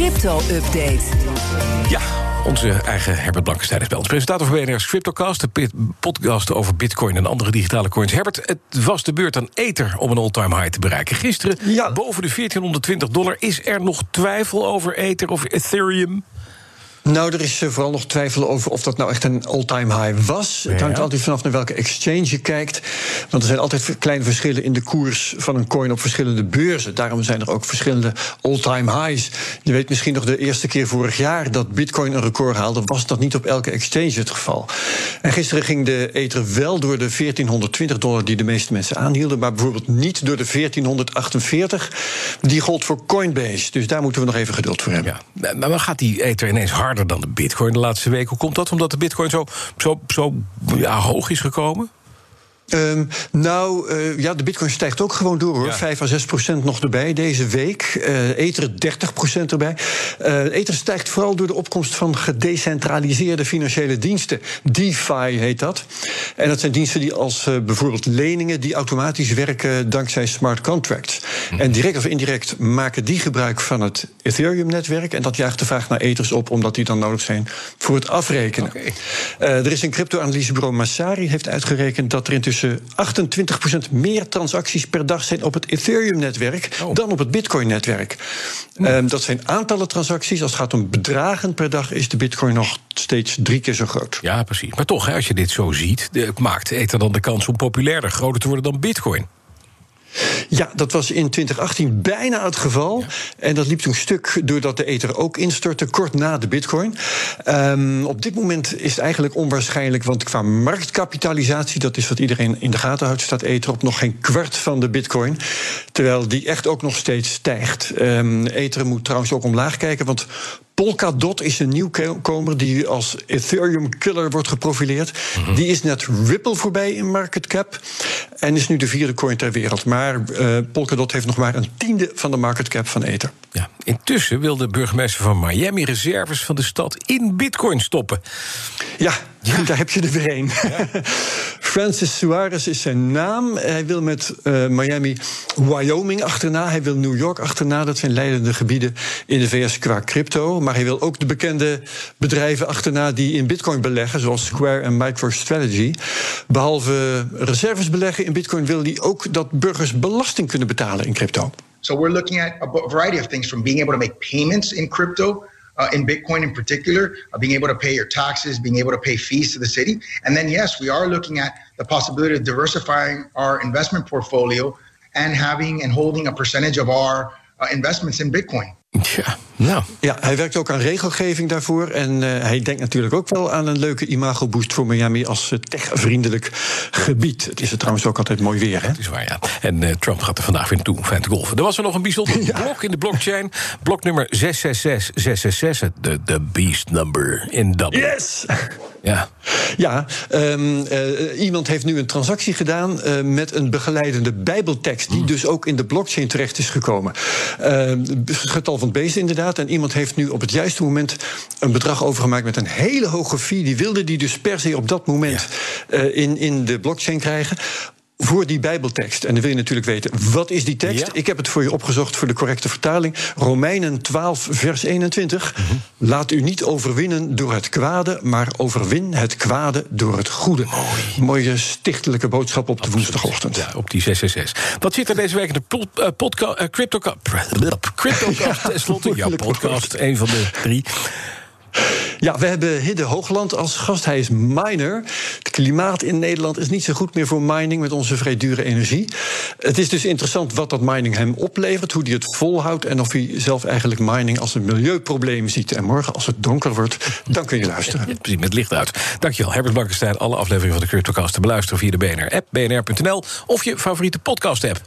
crypto-update. Ja, onze eigen Herbert Blankenstein is bij ons. Presentator van BNR's Cryptocast, de podcast over bitcoin en andere digitale coins. Herbert, het was de beurt aan Ether om een all-time high te bereiken. Gisteren Ja. boven de 1420 dollar. Is er nog twijfel over Ether of Ethereum? Nou, er is eh, vooral nog twijfel over of dat nou echt een all-time high was. Het hangt altijd vanaf naar welke exchange je kijkt. Want er zijn altijd kleine verschillen in de koers van een coin op verschillende beurzen. Daarom zijn er ook verschillende all-time highs. Je weet misschien nog de eerste keer vorig jaar dat Bitcoin een record haalde, was dat niet op elke exchange het geval. En gisteren ging de Ether wel door de 1420 dollar die de meeste mensen aanhielden, maar bijvoorbeeld niet door de 1448. Die gold voor Coinbase. Dus daar moeten we nog even geduld voor hebben. Ja, maar dan gaat die Ether ineens harder dan de bitcoin de laatste week. Hoe komt dat? Omdat de bitcoin zo, zo, zo ja, hoog is gekomen? Ehm, nou, eh, ja, de bitcoin stijgt ook gewoon door hoor. Ja. 5 à 6 procent nog erbij deze week. Eh Ether 30 procent erbij. Eh Ether stijgt vooral door de opkomst van gedecentraliseerde financiële diensten. DeFi heet dat. En dat zijn diensten die als eh, bijvoorbeeld leningen... die automatisch werken dankzij smart contracts. Mhm. En direct of indirect maken die gebruik van het Ethereum-netwerk... en dat jaagt de vraag naar Ethers op... omdat die dan nodig zijn voor het afrekenen. Eh, er is een crypto-analysebureau Massari heeft uitgerekend dat er intussen 28% meer transacties per dag zijn op het Ethereum-netwerk Oh. dan op het Bitcoin-netwerk. Ehm, dat zijn aantallen transacties. Als het gaat om bedragen per dag is de Bitcoin nog steeds drie keer zo groot. Ja, precies. Maar toch, als je dit zo ziet, maakt Ether dan de kans om populairder, groter te worden dan bitcoin. Ja, dat was in 2018 bijna het geval. En dat liep toen stuk doordat de Ether ook instortte, kort na de Bitcoin. Ehm, op dit moment is het eigenlijk onwaarschijnlijk, want qua marktkapitalisatie, dat is wat iedereen in de gaten houdt, staat Ether op nog geen kwart van de Bitcoin. Terwijl die echt ook nog steeds stijgt. Ehm Ether moet trouwens ook omlaag kijken, want. Polkadot is een nieuwkomer die als Ethereum killer wordt geprofileerd. Die is net Ripple voorbij in market cap en is nu de vierde coin ter wereld. Maar eh, Polkadot heeft nog maar een tiende van de market cap van Ether. Ja. Intussen wil de burgemeester van Miami reserves van de stad in bitcoin stoppen. Ja, daar heb je er weer een. Francis Suarez is zijn naam. Hij wil met eh, Miami Wyoming achterna. Hij wil New York achterna. Dat zijn leidende gebieden in de VS qua crypto. Maar hij wil ook de bekende bedrijven achterna die in bitcoin beleggen, zoals Square en MicroStrategy. Behalve reserves beleggen in bitcoin wil hij ook dat burgers belasting kunnen betalen in crypto. So we're looking at a variety of things from being able to make payments in crypto, uh, in Bitcoin in particular, uh, being able to pay your taxes, being able to pay fees to the city. And then, yes, we are looking at the possibility of diversifying our investment portfolio and having and holding a percentage of our uh, investments in Bitcoin. Tja, nou. Ja, hij werkt ook aan regelgeving daarvoor. En eh, hij denkt natuurlijk ook wel aan een leuke imagoboost voor Miami als eh, techvriendelijk gebied. Het is er trouwens ook altijd mooi weer, hè? Dat is waar, ja. En eh, Trump gaat er vandaag weer naartoe om fijn te golfen. Er was er nog een bijzonder blok in de blockchain. Blok nummer 666666, de, de beast number in Dublin. Yes! Ja. Ja, ehm, eh, iemand heeft nu een transactie gedaan eh, met een begeleidende Bijbeltekst, die dus ook in de blockchain terecht is gekomen. Ehm, getal van het beest inderdaad. En iemand heeft nu op het juiste moment een bedrag overgemaakt met een hele hoge fee. Die wilde die dus per se op dat moment eh, in, in de blockchain krijgen. Voor die Bijbeltekst. En dan wil je natuurlijk weten, wat is die tekst? Ja. Ik heb het voor je opgezocht voor de correcte vertaling. Romeinen 12, vers 21. Laat u niet overwinnen door het kwade, maar overwin het kwade door het goede. Mooie stichtelijke boodschap op de woensdagochtend. Ja, op die 666. Wat zit er deze week in de eh, eh, crypto, CryptoCast tenslotte? Ja, podcast, een van de drie. Ja, we hebben Hidde Hoogland als gast. Hij is miner. Het klimaat in Nederland is niet zo goed meer voor mining met onze vrij dure energie. Het is dus interessant wat dat mining hem oplevert, hoe hij het volhoudt en of hij zelf eigenlijk mining als een milieuprobleem ziet. En morgen, als het donker wordt, dan kun je luisteren. Ja, precies, met licht uit. Dankjewel, Herbert Blankenstein. Alle afleveringen van de CryptoCast te beluisteren via de BNR-app, bnr.nl... of je favoriete podcast-app.